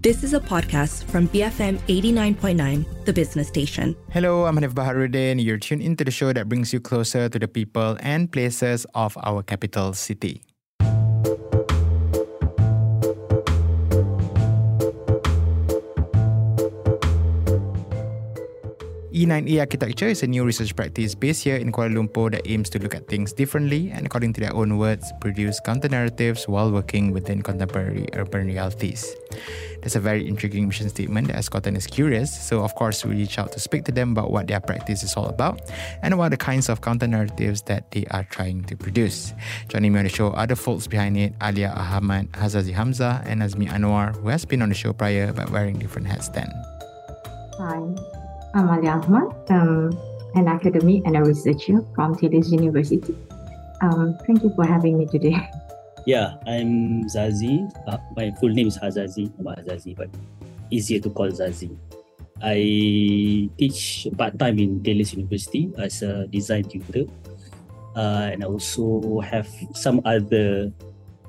This is a podcast from BFM 89.9, the business station. Hello, I'm Hanif Baharuddin. You're tuned into the show that brings you closer to the people and places of our capital city. E9A Architecture is a new research practice based here in Kuala Lumpur that aims to look at things differently and, according to their own words, produce counter narratives while working within contemporary urban realities. That's a very intriguing mission statement that has gotten us curious, so of course, we reach out to speak to them about what their practice is all about and what the kinds of counter narratives that they are trying to produce. Joining me on the show are the folks behind it Alia Ahamad, Hazazi Hamzah, and Azmi Anuar, who has been on the show prior but wearing different hats then. Hi. I'm Alia Ahamad, um, an academic and a researcher from Taylor's University. Um, thank you for having me today. Yeah, I'm Zazi. Uh, my full name is Hazazi, not Hazazi, but easier to call Zazi. I teach part time in Taylor's University as a design tutor, uh, and I also have some other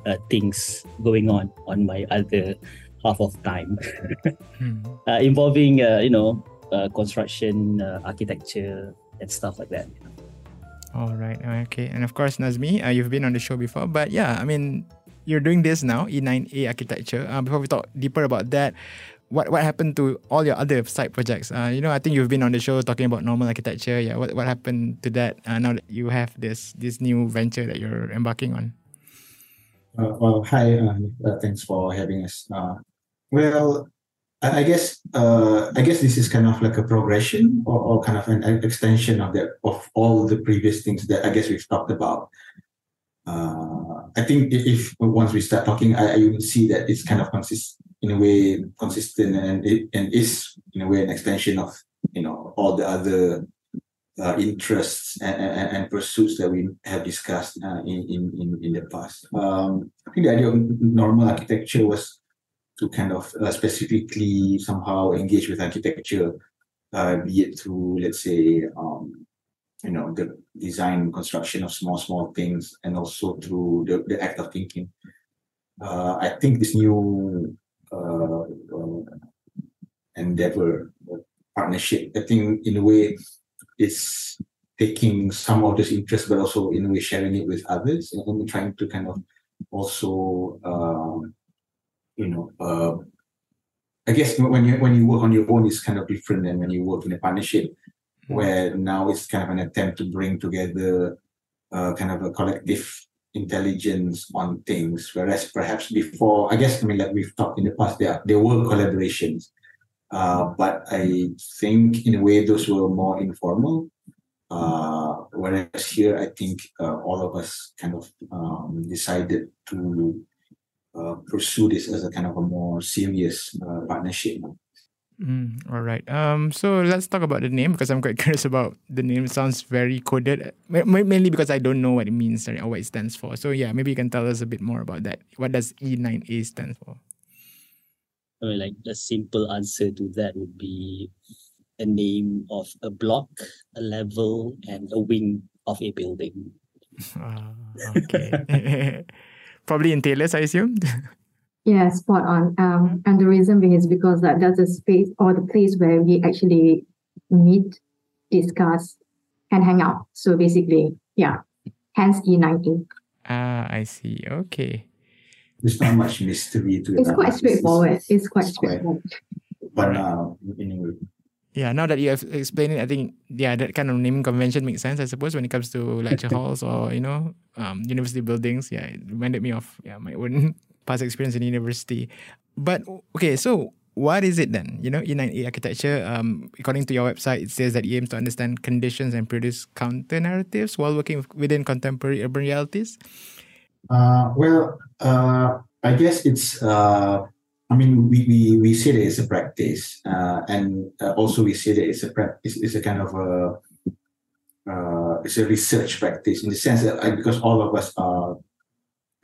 uh, things going on on my other half of time, hmm. uh, involving uh, you know uh, construction, uh, architecture, and stuff like that. All right. Okay. And of course, Nazmi, uh, you've been on the show before, but yeah, I mean, you're doing this now, E9A architecture. Uh, before we talk deeper about that, what what happened to all your other side projects? Uh, you know, I think you've been on the show talking about normal architecture. Yeah. What what happened to that uh, now that you have this this new venture that you're embarking on? Uh, well, hi. Uh, uh thanks for having us. Uh, well, I guess uh, I guess this is kind of like a progression or, or kind of an extension of that of all the previous things that I guess we've talked about. Uh, I think if once we start talking, I, I would see that it's kind of consist in a way consistent and it and is in a way an extension of you know all the other uh, interests and, and, and, pursuits that we have discussed uh, in, in in the past. Um, I think the idea of normal architecture was to kind of uh, specifically somehow engage with architecture, uh, be it through, let's say, um, you know, the design construction of small, small things, and also through the, the act of thinking. Uh, I think this new uh, uh, endeavor, partnership, I think in a way, is taking some of this interest, but also in a way sharing it with others and trying to kind of also um, you know, uh, I guess when you when you work on your own, it's kind of different than when you work in a partnership, mm-hmm. where now it's kind of an attempt to bring together uh, kind of a collective intelligence on things. Whereas perhaps before, I guess I mean like we've talked in the past, there there were collaborations, uh, but I think in a way those were more informal. Uh, whereas here, I think uh, all of us kind of um, decided to uh, pursue this as a kind of a more serious uh, partnership. Mm, all right. Um. So let's talk about the name because I'm quite curious about the name. It sounds very coded, mainly because I don't know what it means or what it stands for. So yeah, maybe you can tell us a bit more about that. What does E9A stand for? I mean, like the simple answer to that would be a name of a block, a level, and a wing of a building. Uh, okay. Probably in Taylor's, I assume. yeah, spot on. Um, and the reason being is because that that's a space or the place where we actually meet, discuss, and hang out. So basically, yeah, hence E9A. Ah, I see. Okay. There's not much mystery to it. It's quite straightforward. It's quite straightforward. But uh, anyway, yeah, now that you have explained it, I think yeah, that kind of naming convention makes sense. I suppose when it comes to lecture halls or you know, um, university buildings. Yeah, it reminded me of yeah my own past experience in university. But okay, so what is it then? You know, E9A architecture. Um, according to your website, it says that it aims to understand conditions and produce counter narratives while working within contemporary urban realities. Uh, well, uh, I guess it's uh, I mean, we, we, we see that it's a practice, uh, and uh, also we see that it's a practice, it's a kind of a uh, it's a research practice in the sense that uh, because all of us are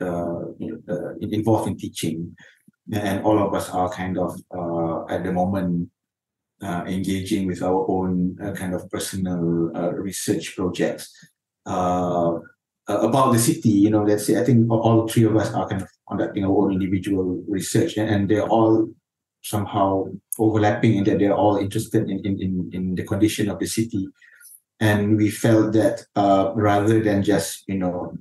uh, you know, uh, involved in teaching, and all of us are kind of at the moment engaging with our own kind of personal research projects about the city. You know, say I think all three of us are kind of conducting our own individual research, and, and they're all somehow overlapping in that they're all interested in, in, in, in the condition of the city. And we felt that uh, rather than just, you know,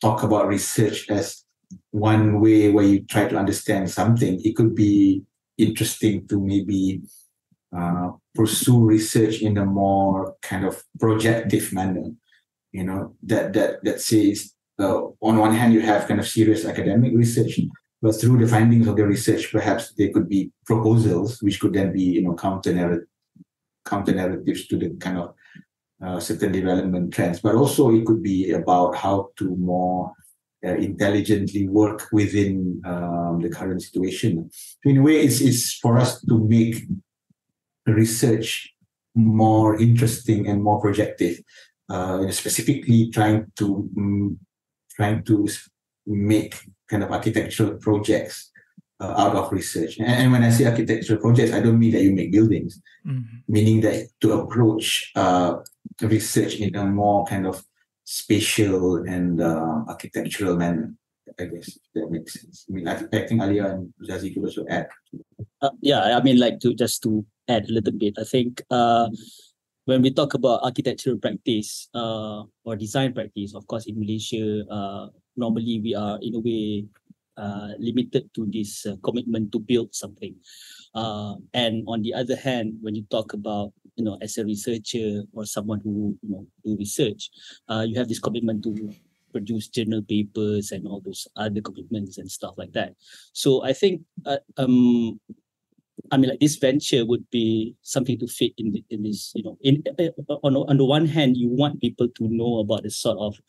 talk about research as one way where you try to understand something, it could be interesting to maybe uh, pursue research in a more kind of projective manner. You know, that that that says uh, on one hand you have kind of serious academic research, but through the findings of the research, perhaps there could be proposals which could then be you know counter narrative counter narratives to the kind of uh, certain development trends. But also it could be about how to more uh, intelligently work within um, the current situation. So in a way, it's, it's for us to make research more interesting and more projective. Uh, specifically, trying to um, trying to make kind of architectural projects uh, out of research. And, and, when I say architectural projects, I don't mean that you make buildings, mm-hmm. meaning that to approach uh, research in a more kind of spatial and uh, architectural manner. I guess that makes sense. I mean, I, I think Alia and Zazi could also add. Uh, yeah, I mean, like to just to add a little bit. I think uh, when we talk about architectural practice uh, or design practice, of course, in Malaysia, uh, normally we are in a way uh, limited to this uh, commitment to build something. Uh, and on the other hand, when you talk about you know, as a researcher or someone who you know do research, uh, you have this commitment to produce journal papers and all those other commitments and stuff like that. So I think, um, I mean, like this venture would be something to fit in the, in this, you know, in uh, on on the one hand, you want people to know about the sort of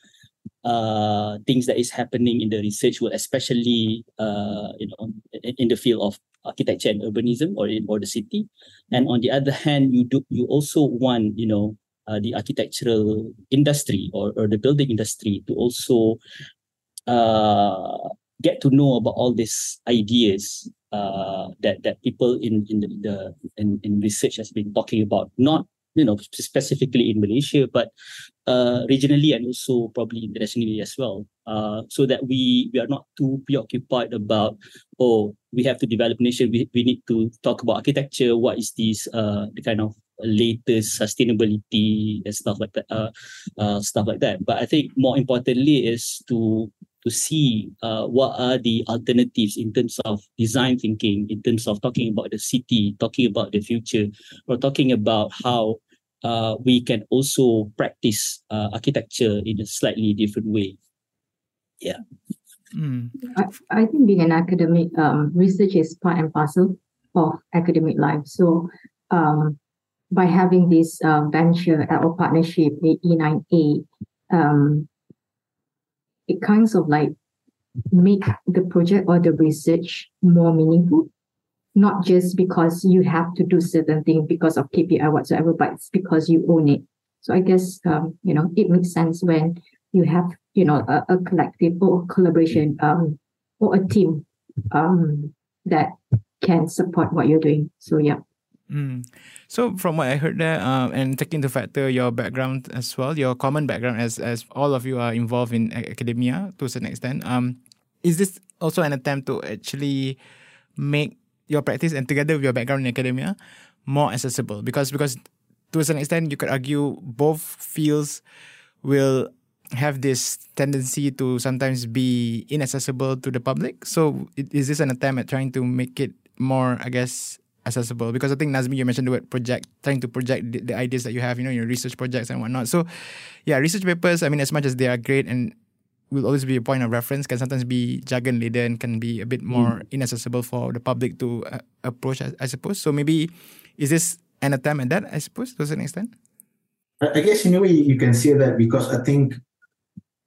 uh, things that is happening in the research world, especially uh, you know in, in the field of architecture and urbanism or in or the city. And on the other hand you do you also want you know uh, the architectural industry or, or the building industry to also uh, get to know about all these ideas uh, that that people in in the, the in, in research has been talking about not you know specifically in Malaysia but uh, regionally and also probably internationally as well. Uh, so that we we are not too preoccupied about oh we have to develop nation we, we need to talk about architecture what is this uh, the kind of latest sustainability and stuff like that uh, uh, stuff like that. But i think more importantly is to to see uh, what are the alternatives in terms of design thinking in terms of talking about the city talking about the future or talking about how uh, we can also practice uh, architecture in a slightly different way yeah Mm. I, I think being an academic, um, research is part and parcel of academic life. So um, by having this uh, venture or partnership with E9A, um, it kinds of like make the project or the research more meaningful, not just because you have to do certain things because of KPI whatsoever, but it's because you own it. So I guess um, you know it makes sense when you have you know a, a collective or collaboration um, or a team um, that can support what you're doing. So yeah. Mm. So from what I heard there, uh, and taking into factor your background as well, your common background as as all of you are involved in academia to a certain extent, um, is this also an attempt to actually make your practice and together with your background in academia more accessible? Because because to a certain extent, you could argue both fields will have this tendency to sometimes be inaccessible to the public. So is this an attempt at trying to make it more, I guess, accessible? Because I think Nazmi, you mentioned the word project, trying to project the, the ideas that you have, you know, your research projects and whatnot. So yeah, research papers, I mean, as much as they are great and will always be a point of reference, can sometimes be jargon laden, can be a bit more mm. inaccessible for the public to uh, approach, I, I suppose. So maybe is this an attempt at that, I suppose, to a certain extent? I guess in a way you can say that because I think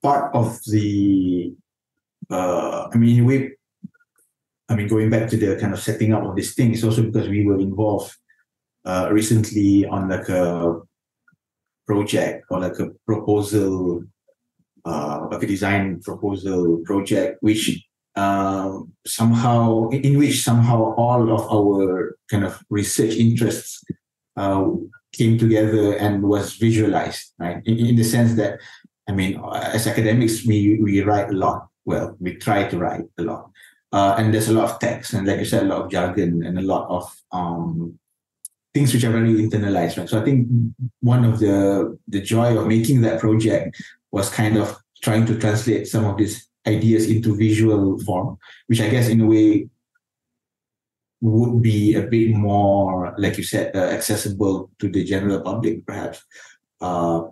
part of the uh, I mean we I mean going back to the kind of setting up of this thing is also because we were involved uh, recently on like a project or like a proposal uh, like a design proposal project which uh, somehow in which somehow all of our kind of research interests uh, came together and was visualized right in, in the sense that I mean, as academics, we we write a lot. Well, we try to write a lot, uh, and there's a lot of text and like you said, a lot of jargon and a lot of um, things which are very internalized, right? So I think one of the the joy of making that project was kind of trying to translate some of these ideas into visual form, which I guess in a way would be a bit more, like you said, uh, accessible to the general public, perhaps. Uh,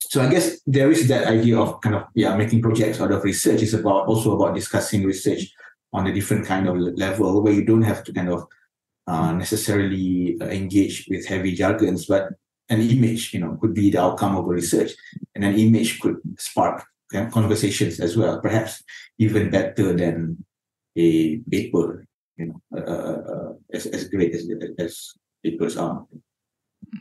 so I guess there is that idea of kind of yeah making projects out of research is about also about discussing research on a different kind of level where you don't have to kind of uh, necessarily uh, engage with heavy jargons, but an image, you know, could be the outcome of a research, and an image could spark conversations as well, perhaps even better than a paper, you know, uh, uh, uh as, as great as, as papers are.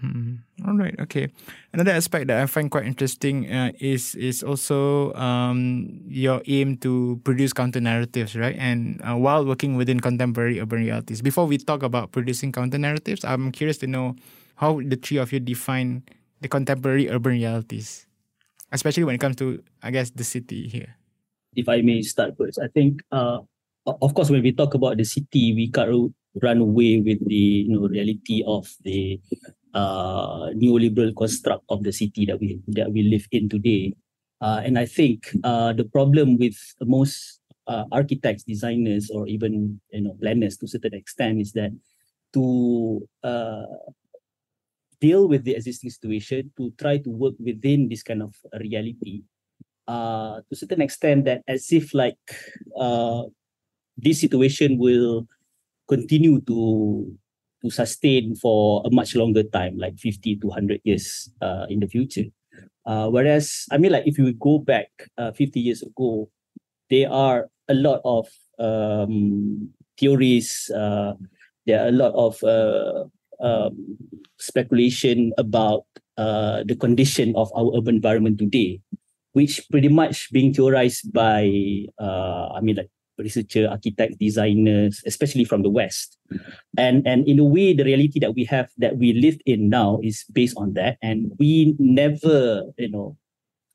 Mm, all right. Okay. Another aspect that I find quite interesting uh, is is also um, your aim to produce counter narratives, right? And uh, while working within contemporary urban realities. Before we talk about producing counter narratives, I'm curious to know how the three of you define the contemporary urban realities, especially when it comes to, I guess, the city here. If I may start first, I think, uh, of course, when we talk about the city, we can't run away with the you know reality of the uh, neoliberal construct of the city that we that we live in today. Uh, and I think uh, the problem with most uh, architects, designers, or even you know planners to a certain extent is that to uh, deal with the existing situation, to try to work within this kind of reality, uh, to a certain extent that as if like this situation will continue to to sustain for a much longer time, like 50 to 100 years uh, in the future. Uh, whereas, I mean, like if you go back uh, 50 years ago, there are a lot of um, theories, uh, there are a lot of uh, um, speculation about uh, the condition of our urban environment today, which pretty much being theorized by, I mean, like researcher, architects, designers, especially from the West. And and in a way, the reality that we have that we live in now is based on that. And we never, you know,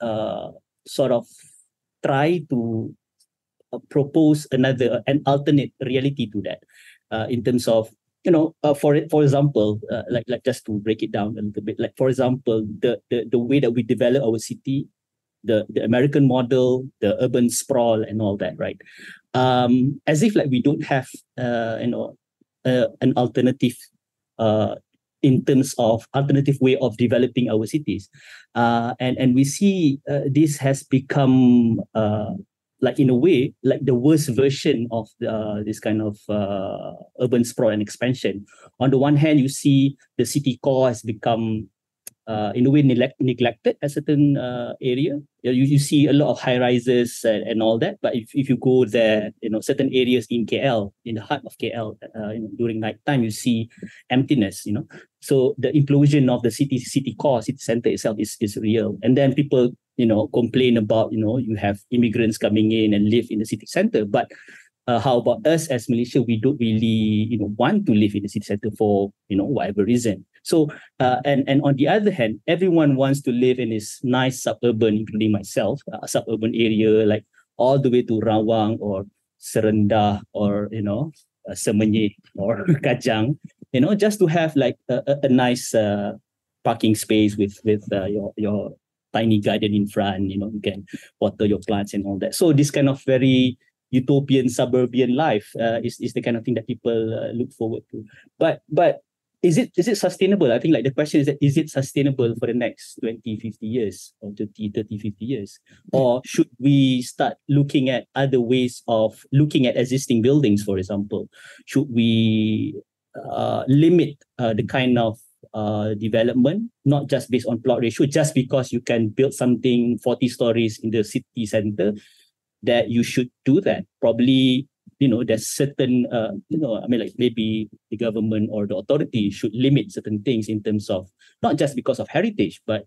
uh, sort of try to uh, propose another an alternate reality to that uh, in terms of you know uh, for for example uh, like like just to break it down a little bit like for example the, the the way that we develop our city the the American model, the urban sprawl, and all that, right? Um, as if like we don't have, uh, you know, uh, an alternative, uh, in terms of alternative way of developing our cities, uh, and and we see uh, this has become uh, like in a way like the worst version of uh, this kind of uh, urban sprawl and expansion. On the one hand, you see the city core has become uh, in a way neglect, neglected a certain uh, area. You, you see a lot of high rises and, and all that. But if, if you go there, you know, certain areas in KL, in the heart of KL, uh, you know, during night time, you see emptiness, you know. So the implosion of the city, city core, city center itself is, is real. And then people, you know, complain about, you know, you have immigrants coming in and live in the city center. But uh, how about us as Malaysia? We don't really, you know, want to live in the city center for, you know, whatever reason. So, uh, and and on the other hand, everyone wants to live in this nice suburban, including myself, uh, suburban area, like all the way to Rawang or Serendah or you know uh, or Kajang, you know, just to have like a, a, a nice uh, parking space with with uh, your your tiny garden in front. You know, you can water your plants and all that. So this kind of very utopian suburban life uh, is is the kind of thing that people uh, look forward to. But but is it is it sustainable? I think like the question is that is it sustainable for the next 20 50 years or 30 30 50 years? Or should we start looking at other ways of looking at existing buildings for example? Should we uh, limit uh, the kind of uh, development not just based on plot ratio just because you can build something 40 stories in the city center that you should do that? Probably you know there's certain uh, you know i mean like maybe the government or the authority should limit certain things in terms of not just because of heritage but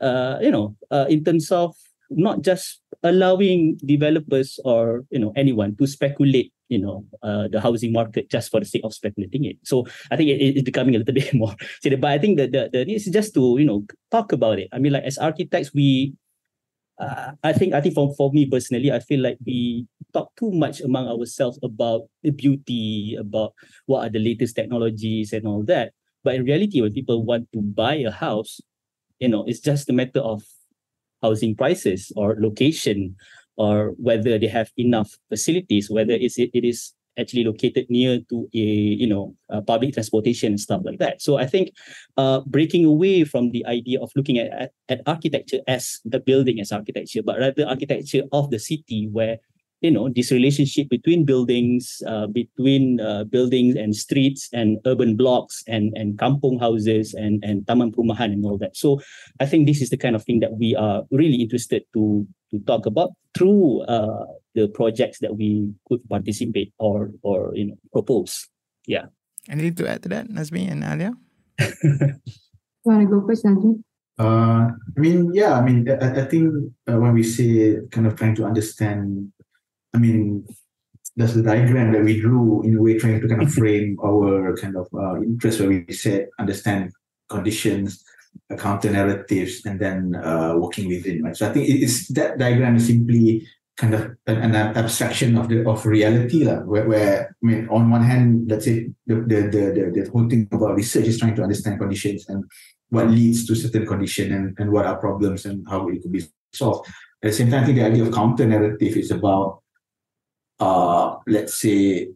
uh, you know uh, in terms of not just allowing developers or you know anyone to speculate you know uh, the housing market just for the sake of speculating it. So i think it, it's becoming a little bit more but i think that the, the is just to you know talk about it. I mean like as architects we uh, I think I think for, for me personally, I feel like we talk too much among ourselves about the beauty, about what are the latest technologies and all that. But in reality, when people want to buy a house, you know, it's just a matter of housing prices or location or whether they have enough facilities, whether it's, it, it is actually located near to a you know uh, public transportation and stuff like that. So i think uh, breaking away from the idea of looking at, at, at architecture as the building as architecture but rather architecture of the city where you know this relationship between buildings uh, between uh, buildings and streets and urban blocks and and kampung houses and and taman perumahan and all that. So i think this is the kind of thing that we are really interested to to talk about through uh, the projects that we could participate or or you know propose yeah anything to add to that nazmi and alia you want to go first nazmi uh, I mean, yeah, I mean, I, I think uh, when we say kind of trying to understand I mean, that's the diagram that we drew in a way trying to kind of frame our kind of uh, interest where we said understand conditions, uh, counter narratives, and then uh, working within. Right. So I think it's that diagram is simply kind of an, an abstraction of the of reality, la, where, where I mean, on one hand, let's say the the, the the the whole thing about research is trying to understand conditions and what leads to certain condition and, and what are problems and how it could be solved. At the same time, I think the idea of counter narrative is about uh, let's say,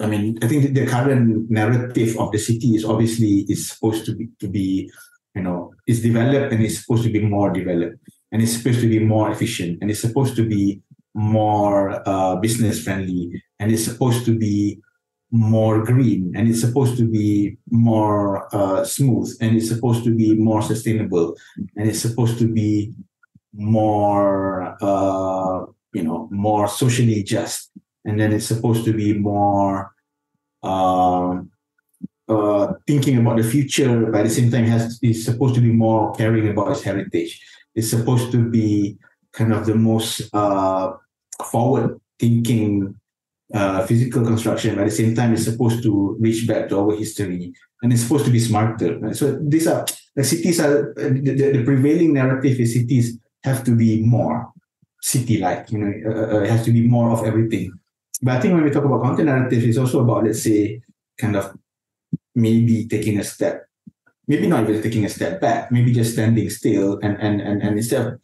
I mean, I think the current narrative of the city is obviously is supposed to be to be, you know, is developed and it's supposed to be more developed and it's supposed to be more efficient and it's supposed to be more uh, business friendly and it's supposed to be more green and it's supposed to be more uh, smooth and it's supposed to be more sustainable and it's supposed to be more uh, you know more socially just and then it's supposed to be more uh, uh, thinking about the future but at the same time has is supposed to be more caring about its heritage. It's supposed to be kind of the most uh, forward thinking uh, physical construction but at the same time it's supposed to reach back to our history and it's supposed to be smarter right? so these are the cities are the, the, prevailing narrative is cities have to be more city-like. You know, uh, uh, it has to be more of everything. But I think when we talk about counter narrative, it's also about let's say kind of maybe taking a step, maybe not even taking a step back, maybe just standing still and and and, and instead of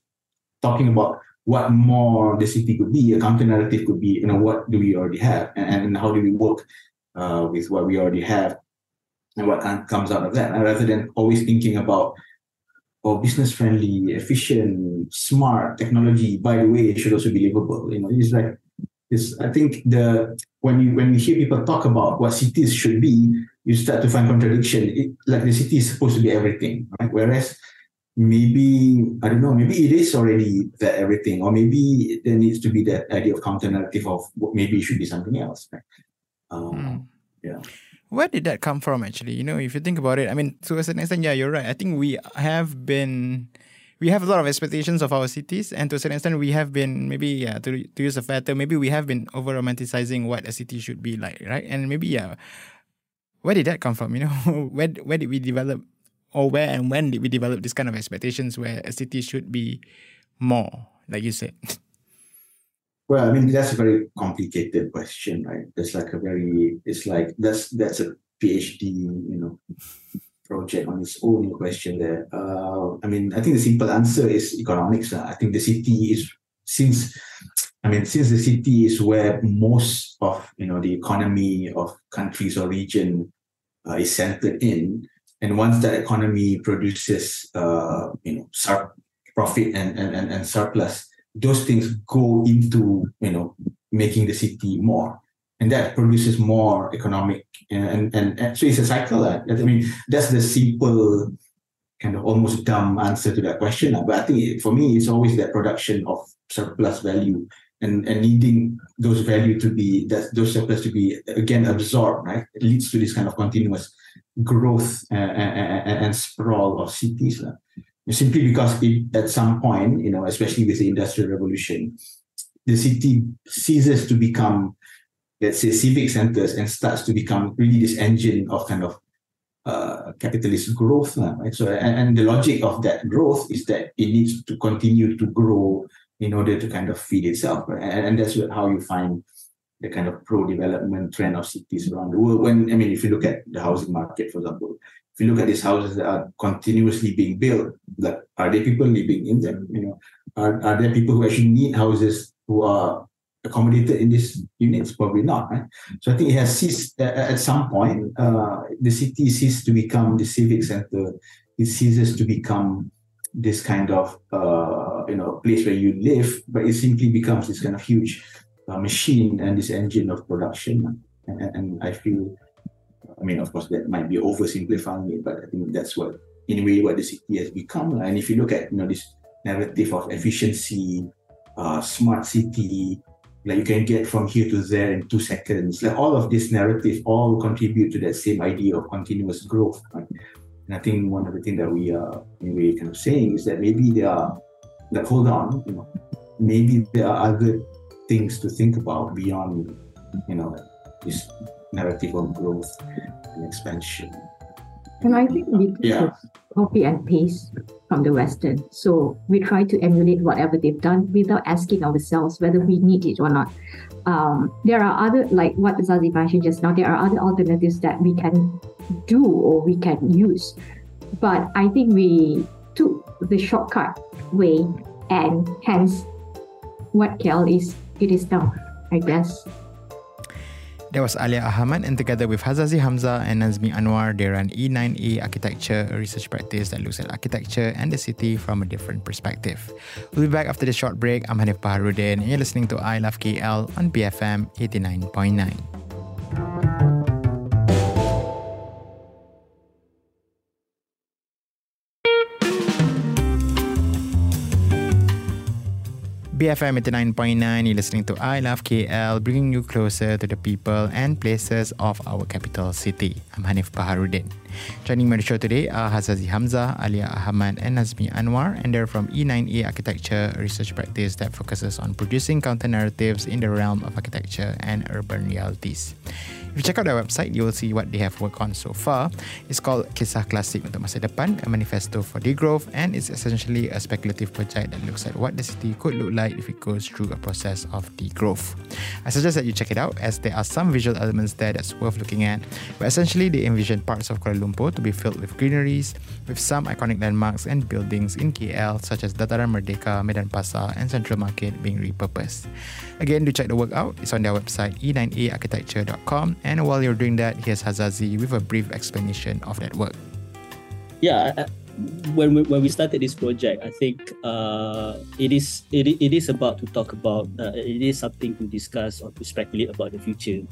talking about what more the city could be, a counter narrative could be, you know, what do we already have and, and how do we work uh, with what we already have and what comes out of that, rather than always thinking about or business friendly, efficient, smart technology, by the way, it should also be livable. You know, it's like this. I think the when you when you hear people talk about what cities should be, you start to find contradiction. It, like the city is supposed to be everything, right? Whereas maybe I don't know, maybe it is already that everything, or maybe there needs to be that idea of counter narrative of maybe it should be something else. Right? Um, mm. Yeah where did that come from actually you know if you think about it i mean to a certain extent yeah you're right i think we have been we have a lot of expectations of our cities and to a certain extent we have been maybe yeah to, to use a fair term maybe we have been over romanticizing what a city should be like right and maybe yeah where did that come from you know where where did we develop or where and when did we develop this kind of expectations where a city should be more like you said Well, I mean that's a very complicated question, right? It's like a very, it's like that's that's a PhD, you know, project on its own question there. Uh, I mean, I think the simple answer is economics. I think the city is since, I mean, since the city is where most of you know the economy of countries or region uh, is centered in, and once that economy produces, uh, you know, sur- profit and, and and and surplus those things go into you know making the city more. And that produces more economic and and, and so it's a cycle that, i mean that's the simple kind of almost dumb answer to that question but i think for me it's always that production of surplus value and, and needing those value to be that those surplus to be again absorbed right? It leads to this kind of continuous growth and, and, and sprawl of cities simply because it, at some point, you know, especially with the industrial revolution, the city ceases to become, let's say, civic centers and starts to become really this engine of kind of uh, capitalist growth, right? So, and, and the logic of that growth is that it needs to continue to grow in order to kind of feed itself, right? and, and that's how you find the kind of pro-development trend of cities around the world. When I mean, if you look at the housing market, for example, if you look at these houses that are continuously being built, like are there people living in them? You know, are, are there people who actually need houses who are accommodated in these units? Probably not, right? So I think it has ceased uh, at some point. Uh, the city ceases to become the civic center. It ceases to become this kind of uh, you know place where you live, but it simply becomes this kind of huge machine and this engine of production. And, and, I feel, I mean, of course, that might be oversimplifying it, but I think that's what, in a way, what the city has become. And if you look at, you know, this narrative of efficiency, uh, smart city, like you can get from here to there in two seconds. Like all of this narrative all contribute to that same idea of continuous growth. Right? And I think one of the things that we are in a way kind of saying is that maybe there are like hold on, you know, maybe there are other things to think about beyond, you know, this narrative of growth and expansion. And I think we yeah. copy and paste from the Western. So we try to emulate whatever they've done without asking ourselves whether we need it or not. Um, there are other, like what Zazi mentioned just now, there are other alternatives that we can do or we can use. But I think we took the shortcut way and hence what KL is it is now, I guess. That was Alia Ahmad and together with Hazazi Hamza and Nazmi Anwar, they run E9A Architecture, a research practice that looks at architecture and the city from a different perspective. We'll be back after the short break. I'm Hanif Baharudin and you're listening to I Love KL on BFM 89.9. BFM 89.9, you're listening to I Love KL, bringing you closer to the people and places of our capital city. I'm Hanif Baharudin. Joining me on the show today are Hazazi Hamza, Alia Ahmad, and Nazmi Anwar, and they're from E9A Architecture, a research practice that focuses on producing counter narratives in the realm of architecture and urban realities. If you check out their website, you will see what they have worked on so far. It's called Kisah Klasik untuk Masa Depan, a manifesto for degrowth, and it's essentially a speculative project that looks at what the city could look like if it goes through a process of degrowth. I suggest that you check it out as there are some visual elements there that's worth looking at. But essentially, they envision parts of Kuala Lumpur to be filled with greeneries, with some iconic landmarks and buildings in KL such as Dataran Merdeka, Medan Pasar, and Central Market being repurposed. Again, do check the work out. It's on their website e9aarchitecture.com and while you're doing that, here's Hazazi with a brief explanation of that work. Yeah, when we, when we started this project, I think uh, it is it, it is about to talk about uh, it is something to discuss or to speculate about the future,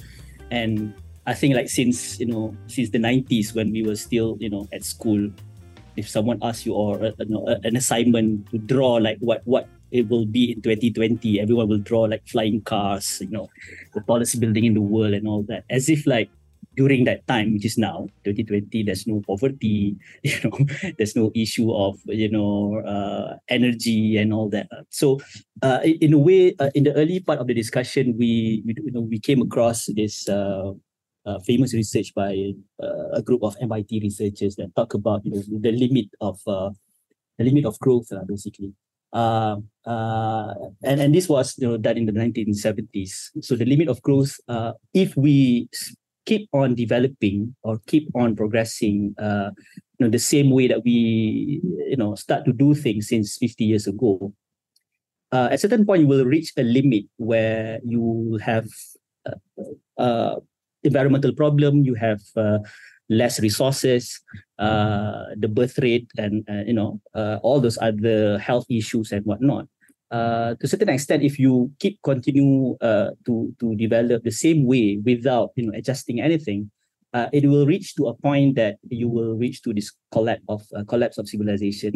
and I think like since you know since the 90s when we were still you know at school, if someone asks you or uh, know, an assignment to draw like what what it will be in 2020 everyone will draw like flying cars you know the tallest building in the world and all that. As if like during that time which is now 2020 there's no poverty you know there's no issue of you know uh, energy and all that. So uh, in a way uh, in the early part of the discussion we, we you know we came across this uh, uh, famous research by uh, a group of MIT researchers that talk about you know, the limit of uh, the limit of growth basically uh, uh, and and this was you know done in the 1970s. So the limit of growth, uh, if we keep on developing or keep on progressing, uh, you know, the same way that we you know start to do things since 50 years ago, uh, at certain point you will reach a limit where you have uh, uh, environmental problem, you have uh, less resources, uh, the birth rate, and uh, you know all those other health issues and whatnot. Uh, to a certain extent, if you keep continue uh, to to develop the same way without you know adjusting anything, uh, it will reach to a point that you will reach to this collapse of collapse of civilization.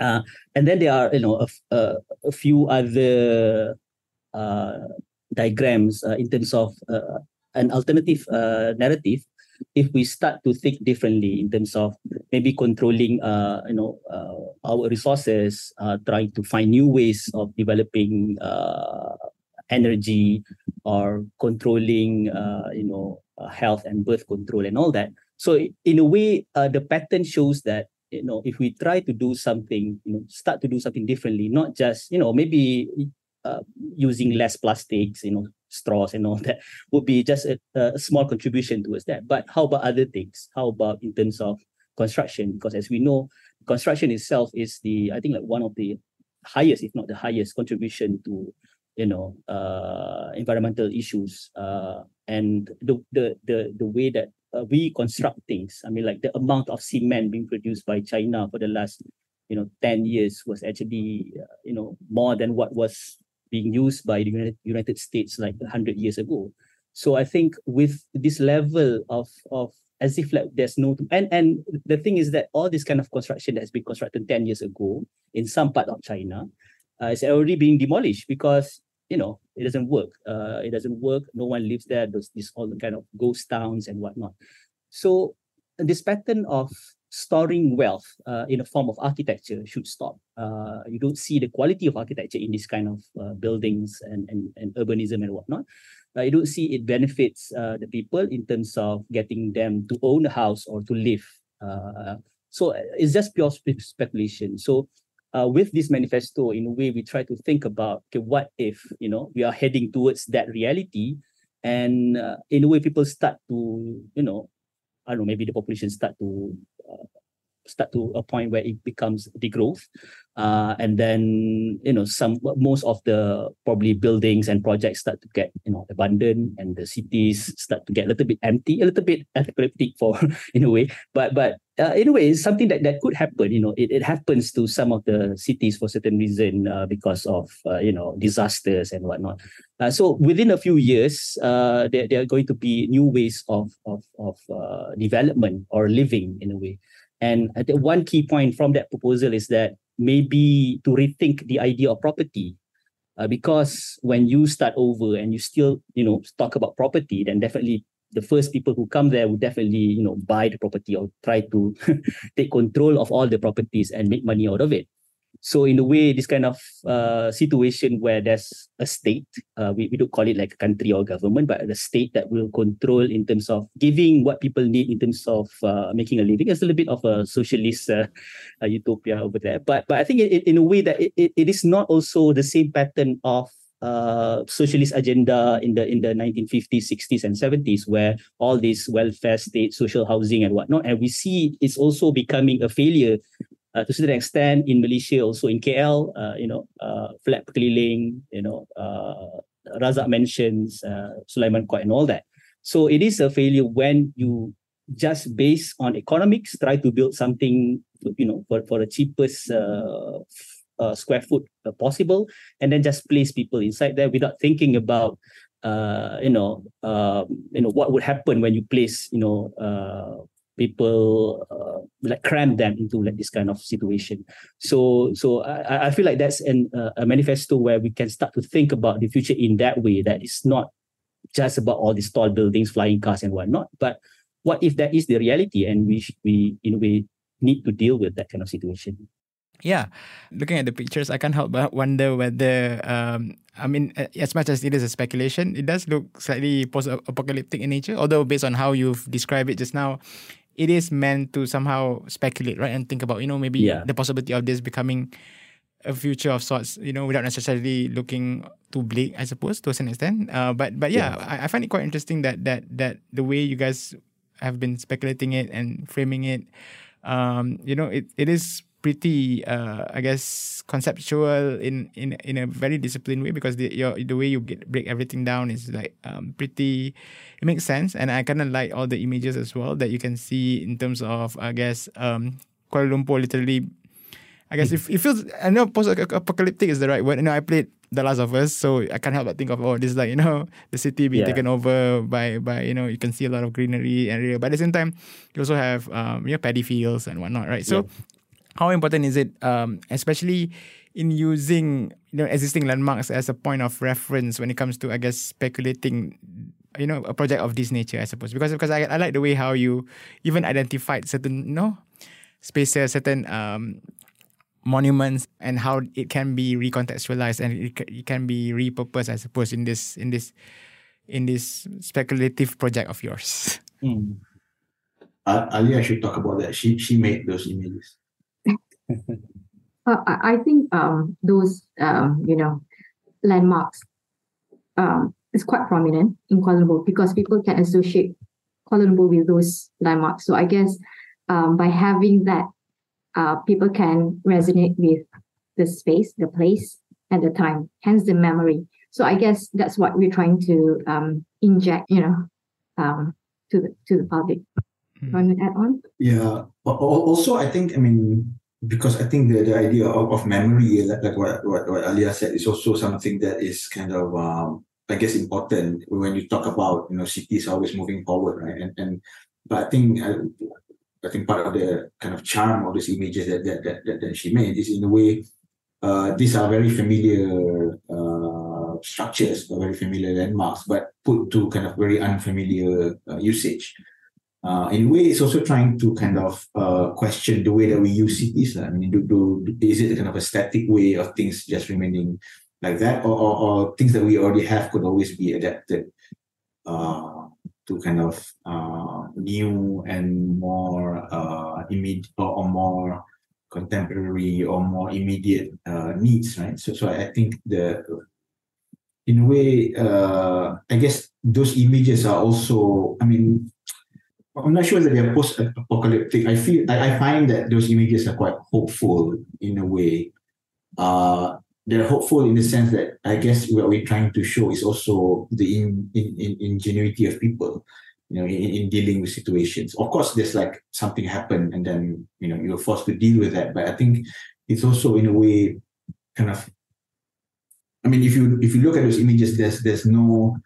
Now, and then there are you know a, a, few other diagrams in terms of an alternative uh, narrative if we start to think differently in terms of maybe controlling uh, you know uh, our resources uh, trying to find new ways of developing uh, energy or controlling uh, you know health and birth control and all that. So in a way, uh, the pattern shows that you know if we try to do something, you know, start to do something differently, not just you know maybe using less plastics, you know, straws and all that would be just a, a small contribution towards that. But how about other things? How about in terms of construction? Because as we know, construction itself is the I think like one of the highest, if not the highest, contribution to you know uh, environmental issues uh, and the the the the way that uh, we construct things. I mean, like the amount of cement being produced by China for the last you know 10 years was actually uh, you know more than what was being used by the United, States like 100 years ago. So I think with this level of of as if like there's no and and the thing is that all this kind of construction that's been constructed 10 years ago in some part of China uh, is already being demolished because you know it doesn't work. Uh, it doesn't work. No one lives there. There's this all kind of ghost towns and whatnot. So this pattern of storing wealth uh, in a form of architecture should stop. Uh, you don't see the quality of architecture in this kind of uh, buildings and, and, and urbanism and whatnot. Uh, you don't see it benefits uh, the people in terms of getting them to own a house or to live. Uh, so it's just pure spe- speculation. So with this manifesto, in a way, we try to think about okay, what if you know we are heading towards that reality, and in a way, people start to you know I don't know, maybe the population start to uh, start to a point where it becomes degrowth uh, and then you know some most of the probably buildings and projects start to get you know abandoned and the cities start to get a little bit empty a little bit apocalyptic for in a way. But but uh, in a way it's something that that could happen you know it, it happens to some of the cities for certain reason uh, because of uh, you know disasters and whatnot uh, so within a few years uh, there, there are going to be new ways of of of uh, development or living in a way and I think one key point from that proposal is that maybe to rethink the idea of property. Because when you start over and you still, you know, talk about property, then definitely the first people who come there would definitely, you know, buy the property or try to take control of all the properties and make money out of it. So in a way, this kind of uh, situation where there's a state, uh, we, we don't call it like a country or government, but a state that will control in terms of giving what people need in terms of uh, making a living. It's a little bit of a socialist uh, utopia over there. But but I think it, in a way that it, it, it is not also the same pattern of uh, socialist agenda in the in the 1950s, 60s, and 70s, where all this welfare state, social housing, and whatnot, and we see it's also becoming a failure uh, to a certain extent in Malaysia, also in KL, uh, you know, uh, flat keliling, you know, uh, Razak Mansions uh, Sulaiman Court and all that. So it is a failure when you just based on economics try to build something, you know, for, for the cheapest uh, uh, square foot uh, possible, and then just place people inside there without thinking about uh, you know, uh, you know what would happen when you place, you know, uh, people uh, like cram them into like this kind of situation. So so i, I feel like that's an, uh, a manifesto where we can start to think about the future in that way that it's not just about all these tall buildings flying cars and whatnot but what if that is the reality and we we in a way need to deal with that kind of situation yeah, looking at the pictures, I can't help but wonder whether, um, I mean, as much as it is a speculation, it does look slightly post-apocalyptic in nature. Although based on how you've described it just now, it is meant to somehow speculate, right? And think about, you know, maybe yeah. the possibility of this becoming a future of sorts, you know, without necessarily looking too bleak, I suppose, to a certain extent. Uh, but but yeah, yeah. I, I, find it quite interesting that that that the way you guys have been speculating it and framing it, um, you know, it, it is pretty uh, I guess conceptual in in in a very disciplined way because the your the way you get break everything down is like um, pretty it makes sense. And I kind of like all the images as well that you can see in terms of I guess um, Kuala Lumpur literally I guess it, it feels I know post apocalyptic is the right word. You know I played The Last of Us so I can't help but think of oh this is like you know the city being yeah. taken over by by you know you can see a lot of greenery and area but at the same time you also have um, you know paddy fields and whatnot right? So yeah how important is it, um, especially in using you know existing landmarks as a point of reference when it comes to, I guess, speculating, you know, a project of this nature, I suppose, because because I, I like the way how you even identified certain you know spaces, certain um, monuments, and how it can be recontextualized and it, it can be repurposed, I suppose, in this in this in this speculative project of yours. Mm. uh, Alia should talk about that. She she made those images. Uh, I I think um, those um, you know landmarks um, is quite prominent in Kuala Lumpur because people can associate Kuala Lumpur with those landmarks. So I guess um, by having that, uh, people can resonate with the space, the place, and the time, hence the memory. So I guess that's what we're trying to um, inject, you know, um, to the to the public. Hmm. Want to add on? Yeah. Al- al- Also, I think, I mean, because I think the, the idea of, of memory, like, like what, what, what Alia said, is also something that is kind of, um, I guess, important when you talk about, you know, cities always moving forward, right? And, and but I think, I, I think part of the kind of charm of these images that, that, that, that, she made is in a way, uh, these are very familiar uh, structures, very familiar landmarks, but put to kind of very unfamiliar uh, usage uh, in a way, it's also trying to kind of uh, question the way that we use cities. I mean, do, do, is it a kind of a static way of things just remaining like that, or, or, or things that we already have could always be adapted uh, to kind of uh, new and more uh, immediate or, or more contemporary or more immediate uh, needs, right? So, so I think the in a way, I guess those images are also. I mean, I'm not sure that they're post-apocalyptic. I feel I, I find that those images are quite hopeful in a way. Uh, they're hopeful in the sense that I guess what we're trying to show is also the in, in, in ingenuity of people, you know, in, in dealing with situations. Of course, there's like something happened and then you know you're forced to deal with that. But I think it's also in a way kind of. I mean, if you if you look at those images, there's there's no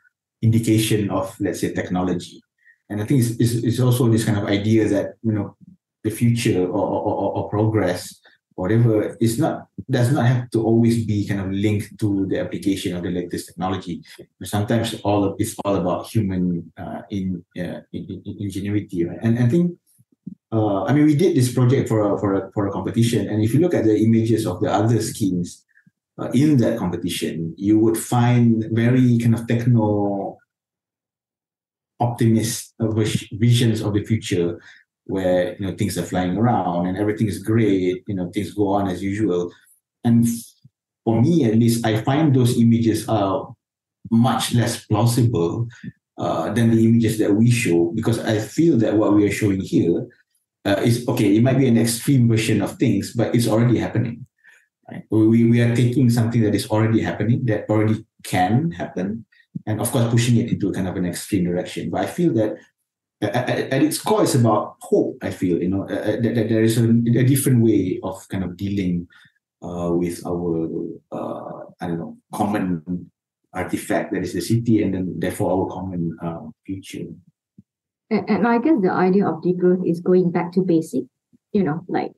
indication of let's say technology and I think it's, it's, it's also this kind of idea that you know the future or, or, or, progress whatever is not does not have to always be kind of linked to the application of the latest technology. Sometimes all of it's all about human uh, in, uh, in, in ingenuity, right? And I think uh, I mean we did this project for a, for a for a competition, and if you look at the images of the other schemes uh, in that competition, you would find very kind of techno optimist visions of the future where you know things are flying around and everything is great you know things go on as usual and for me at least i find those images are much less plausible uh, than the images that we show because i feel that what we are showing here uh, is okay it might be an extreme version of things but it's already happening right? we, we are taking something that is already happening that already can happen and of course pushing it into kind of an extreme direction. But i feel that at, at its core it's about hope i feel you know that, that there is a, a, different way of kind of dealing uh, with our uh, i don't know common artifact that is the city and then therefore our common uh, future. And, and i guess the idea of degrowth is going back to basic you know like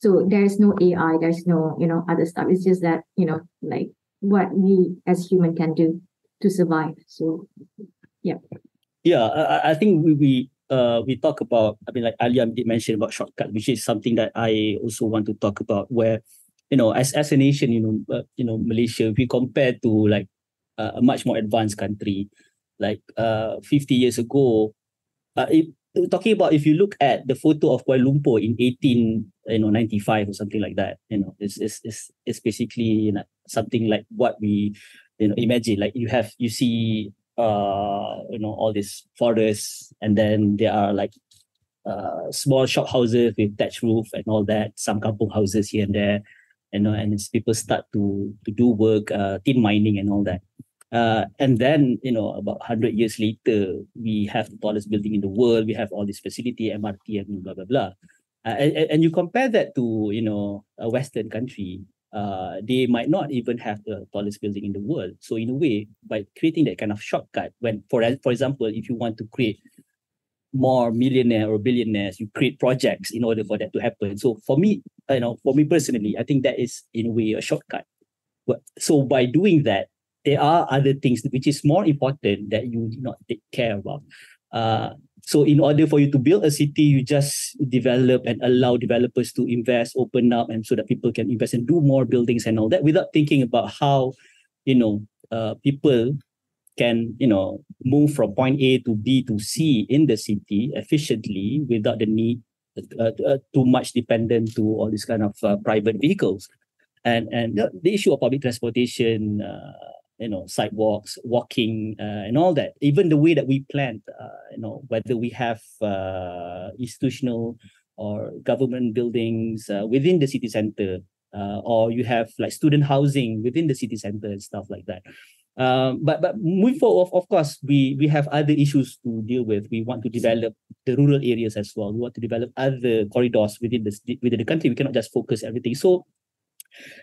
so there's no ai there's no you know other stuff. It's just that you know like what we as human can do to survive so yeah. Yeah i, I think we, we uh we talk about i mean like alia did mention about shortcut which is something that i also want to talk about where you know as as a nation you know uh, you know malaysia if we compare to like uh, a much more advanced country like uh 50 years ago uh, if, talking about if you look at the photo of Kuala Lumpur in 18 you know 95 or something like that you know it's it's it's, it's basically you know, something like what we you know imagine like you have you see uh you know all these forests and then there are like uh small shop houses with thatched roof and all that some kampung houses here and there you know and it's people start to to do work uh tin mining and all that. Uh and then you know about 100 years later we have the tallest building in the world we have all this facility mrt and blah blah blah. Uh, and, and you compare that to you know a western country uh, they might not even have the tallest building in the world. So in a way, by creating that kind of shortcut, when for for example, if you want to create more millionaire or billionaires, you create projects in order for that to happen. So for me, you know, for me personally, I think that is in a way a shortcut. But so by doing that, there are other things which is more important that you do not take care about. Uh, so in order for you to build a city, you just develop and allow developers to invest, open up, and so that people can invest and do more buildings and all that without thinking about how, you know, uh, people can you know move from point A to B to C in the city efficiently without the need uh, uh, too much dependent to all these kind of uh, private vehicles. And and the, issue of public transportation uh, you know sidewalks walking uh, and all that even the way that we plant uh, you know whether we have institutional or government buildings within the city center or you have like student housing within the city center and stuff like that um, but but moving forward, of, of course, we we have other issues to deal with. We want to develop the rural areas as well. We want to develop other corridors within the within the country. We cannot just focus everything. So,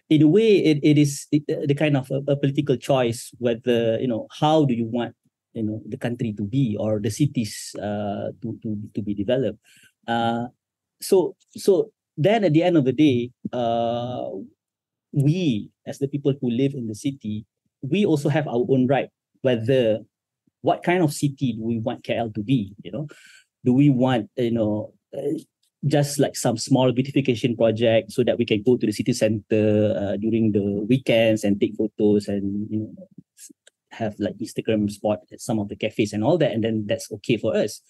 in a way, it, it is the kind of a, a political choice whether you know how do you want you know the country to be or the cities uh, to to to be developed. Uh, so so then at the end of the day, uh, we as the people who live in the city we also have our own right whether what kind of city do we want KL to be you know do we want you know uh, just like some small beautification project so that we can go to the city center uh, during the weekends and take photos and you know have like Instagram spot at some of the cafes and all that and then that's okay for us.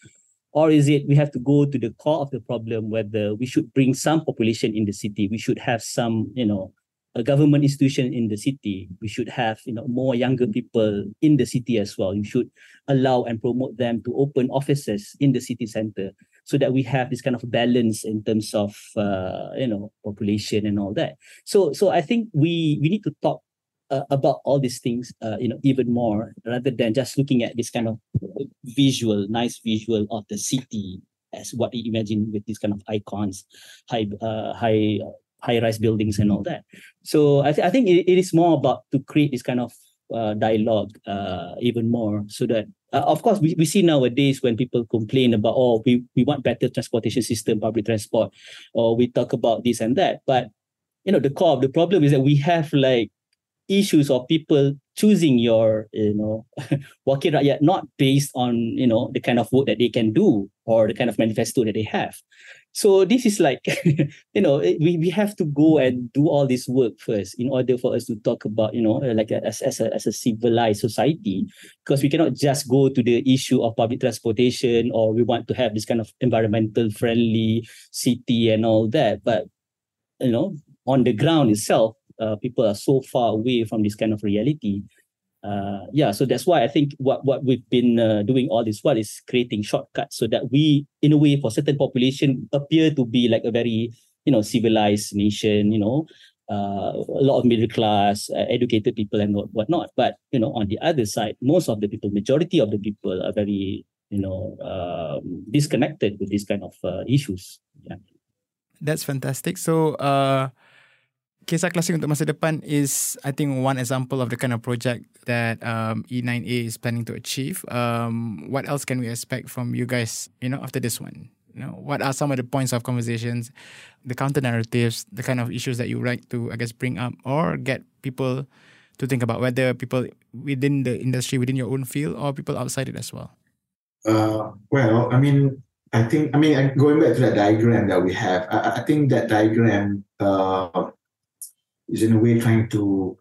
Or is it we have to go to the core of the problem whether we should bring some population in the city we should have some you know a government institution in the city we should have you know more younger people in the city as well. You should allow and promote them to open offices in the city center so that we have this kind of balance in terms of uh, you know population and all that so so i think we we need to talk uh, about all these things uh, you know even more rather than just looking at this kind of visual nice visual of the city as what we imagine with these kind of icons high uh, high high-rise buildings and all that. So I, th- I think it, it is more about to create this kind of uh, dialogue uh, even more so that uh, of course we, we see nowadays when people complain about oh we, we want better transportation system public transport or we talk about this and that. But you know the core of the problem is that we have like issues of people choosing your you know wakil rakyat not based on you know the kind of work that they can do or the kind of manifesto that they have so this is like you know we, we have to go and do all this work first in order for us to talk about you know like a, as, as, a, as a civilized society. Because we cannot just go to the issue of public transportation or we want to have this kind of environmental friendly city and all that. But you know on the ground itself uh, people are so far away from this kind of reality uh, yeah, so that's why I think what what we've been uh, doing all this while is creating shortcuts so that we, in a way, for certain population, appear to be like a very you know civilized nation. You know, uh, a lot of middle class, uh, educated people, and what whatnot. But you know, on the other side, most of the people, majority of the people, are very you know um, disconnected with these kind of uh, issues. Yeah, that's fantastic. So. Uh Kisah Klasik untuk masa depan is I think one example of the kind of project that um, E9A is planning to achieve. Um, what else can we expect from you guys, you know, after this one? You know, what are some of the points of conversations, the counter narratives, the kind of issues that you like to, I guess, bring up or get people to think about whether people within the industry, within your own field, or people outside it as well? Uh, well, I mean, I think, I mean, going back to that diagram that we have, I, I think that diagram uh, is in a way trying to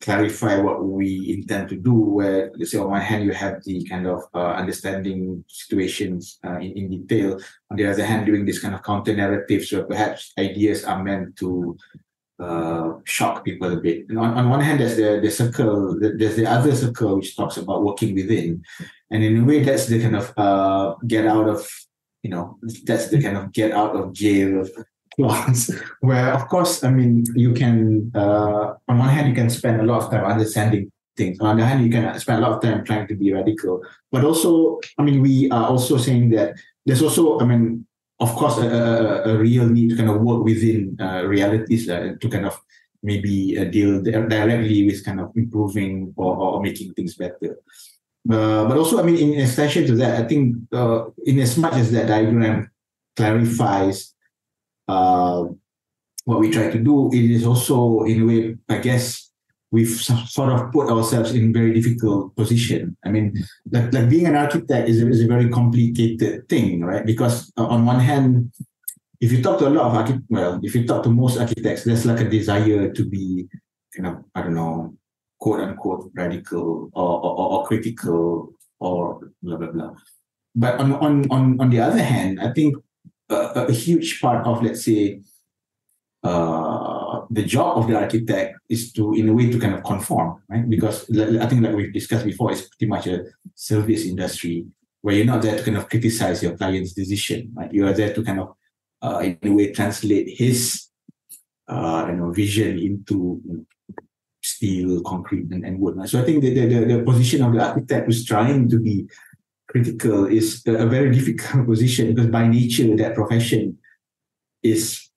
clarify what we intend to do where let's say on one hand you have the kind of uh, understanding situations uh, in, in detail. On the other hand doing this kind of counter narratives where perhaps ideas are meant to uh, shock people a bit. And on, on one hand there's the, the circle there's the other circle which talks about working within. And in a way that's the kind of uh, get out of you know that's the kind of get out of jail clause where of course i mean you can uh, on one hand you can spend a lot of time understanding things. On the other hand you can spend a lot of time trying to be radical. But also i mean we are also saying that there's also i mean of course a, a, a real need to kind of work within uh, realities uh, to kind of maybe uh, deal directly with kind of improving or, or making things better. Uh, but also i mean in extension to that i think uh, in as much as that diagram clarifies uh, what we try to do, it is also in a way, I guess, we've sort of put ourselves in very difficult position. I mean, like, like being an architect is a, is a very complicated thing, right? Because uh, on one hand, if you talk to a lot of architects, well, if you talk to most architects, there's like a desire to be kind of, I don't know, quote unquote radical or, or, or critical or blah blah blah. But on on on, on the other hand, I think a, a huge part of let's say uh, the job of the architect is to in a way to kind of conform, right? Because I think like we've discussed before, it's pretty much a service industry where you're not there to kind of criticize your client's decision, right? You are there to kind of uh, in a way translate his uh, you know vision into steel, concrete, and, and wood. So I think the, the, the position of the architect who's trying to be critical is a very difficult position because by nature that profession is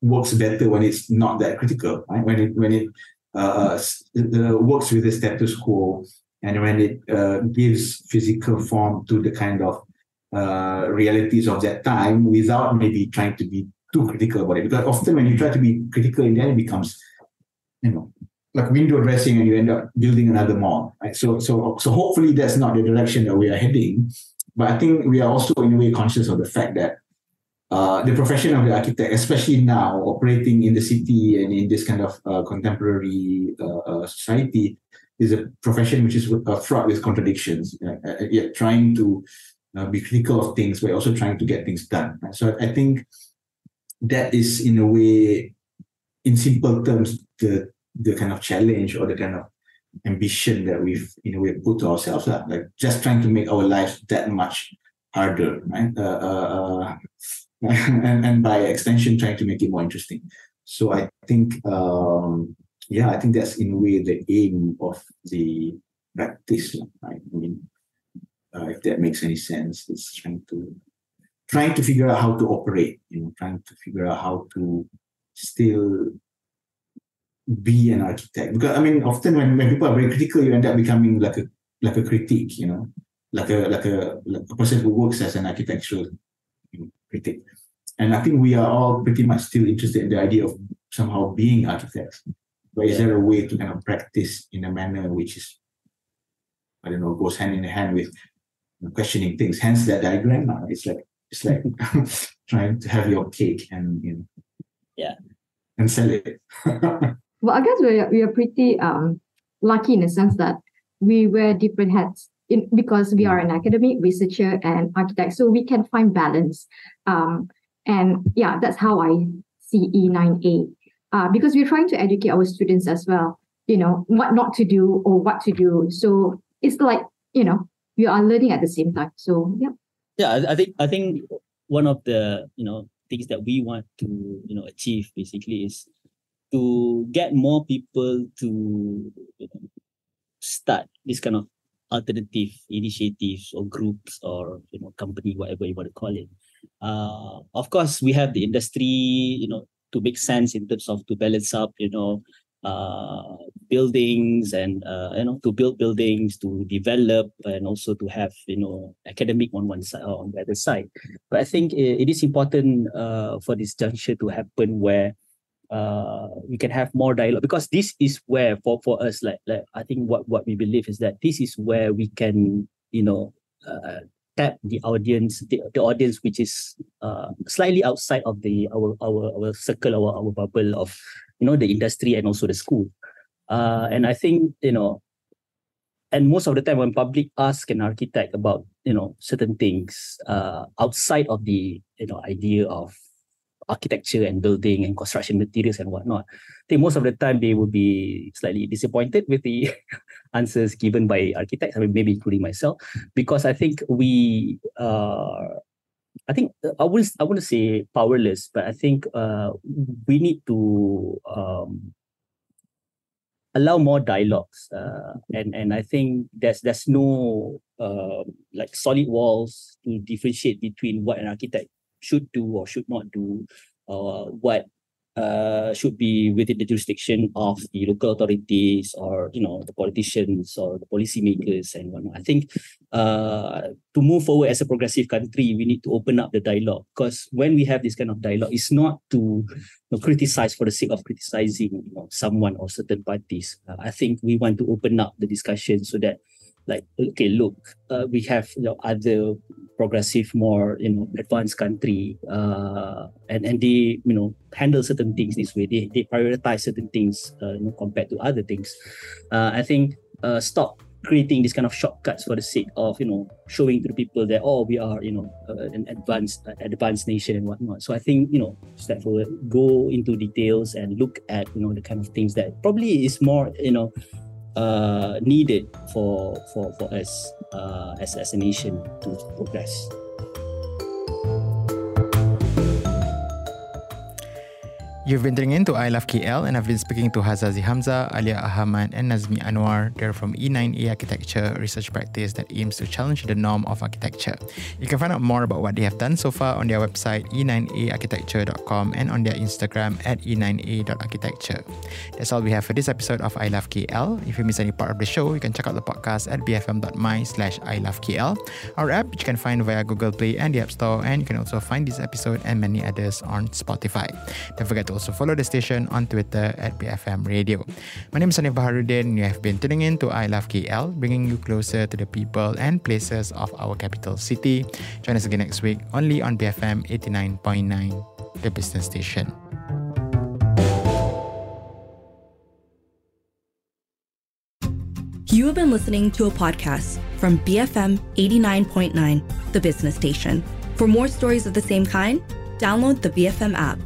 works better when it's not that critical, right? When it when it uh, uh, works with the status quo and when it uh, gives physical form to the kind of uh, realities of that time without maybe trying to be too critical about it. Because often when you try to be critical, in then it becomes, you know, like window dressing, and you end up building another mall. Right. So so so hopefully that's not the direction that we are heading. But I think we are also in a way conscious of the fact that uh, the profession of the architect, especially now operating in the city and in this kind of uh, contemporary uh, uh society, is a profession which is uh, fraught with contradictions. Uh, yet trying to be critical of things, but also trying to get things done. So I think that is in a way, in simple terms, the the kind of challenge or the kind of ambition that we've in a way put to ourselves, like just trying to make our lives that much harder, right? Uh, and, and by extension trying to make it more interesting. So i think um, yeah i think that's in a way the aim of the practice right? I mean uh, if that makes any sense it's trying to trying to figure out how to operate you know trying to figure out how to still be an architect because i mean often when, when people are very critical you end up becoming like a like a critique you know like a like a like a person who works as an architectural critic. And I think we are all pretty much still interested in the idea of somehow being architects. But is there a way to kind of practice in a manner which is, I don't know, goes hand in hand with questioning things? Hence that diagram. It's like it's like trying to have your cake and you know, yeah, and sell it. well, I guess we are, we are pretty um lucky in the sense that we wear different hats in, because we are an academic researcher and architect, so we can find balance. Um, and yeah, that's how I see E9A. Uh, because we're trying to educate our students as well, you know, what not to do or what to do. So it's like, you know, we are learning at the same time. So yeah. Yeah, I think I think one of the, you know, things that we want to, you know, achieve basically is to get more people to start this kind of alternative initiatives or groups or you know company whatever you want to call it. Uh, of course we have the industry you know to make sense in terms of to balance up you know uh, buildings and uh, you know to build buildings to develop and also to have you know academic on one side on the other side. But i think it, it is important uh, for this juncture to happen where uh, we can have more dialogue. Because this is where for for us like like I think what what we believe is that this is where we can you know uh, tap the audience the, the audience which is uh, slightly outside of the our our our circle our our bubble of you know the industry and also the school. Uh, and I think you know and most of the time when public ask an architect about you know certain things uh, outside of the you know idea of architecture and building and construction materials and whatnot. I think most of the time they would be slightly disappointed with the answers given by architects, I mean, maybe including myself, because I think we, uh, I think I wouldn't, I wouldn't say powerless, but I think uh, we need to um, allow more dialogues, uh, and and I think there's there's no uh, like solid walls to differentiate between what an architect should do or should not do, uh, what uh, should be within the jurisdiction of the local authorities or you know the politicians or the policymakers and whatnot. I think uh, to move forward as a progressive country, we need to open up the dialogue because when we have this kind of dialogue, it's not to you know, criticize for the sake of criticizing you know, someone or certain parties. Uh, I think we want to open up the discussion so that like okay look uh, we have you know, other progressive more you know advanced country uh, and and they you know handle certain things this way. They, they prioritize certain things uh, you know compared to other things. Uh, i think uh, stop creating this kind of shortcuts for the sake of you know showing to the people that oh we are you know uh, an advanced uh, advanced nation and whatnot. So i think you know step forward go into details and look at you know the kind of things that probably is more you know uh, needed for for for us uh, as as a nation to progress. You've been tuning in to I Love KL and I've been speaking to Hazazi Hamzah, Alia Ahamad and Nazmi Anuar. They're from E9A Architecture, research practice that aims to challenge the norm of architecture. You can find out more about what they have done so far on their website e9aarchitecture.com and on their Instagram at e9a.architecture. That's all we have for this episode of I Love KL. If you miss any part of the show, you can check out the podcast at bfm.my slash I Love KL, our app which you can find via Google Play and the App Store and you can also find this episode and many others on Spotify. Don't forget to also follow the station on Twitter at BFM Radio. My name is Hanif Baharudin. You have been tuning in to I Love KL, bringing you closer to the people and places of our capital city. Join us again next week, only on BFM 89.9, the business station. You have been listening to a podcast from BFM 89.9, the business station. For more stories of the same kind, download the BFM app.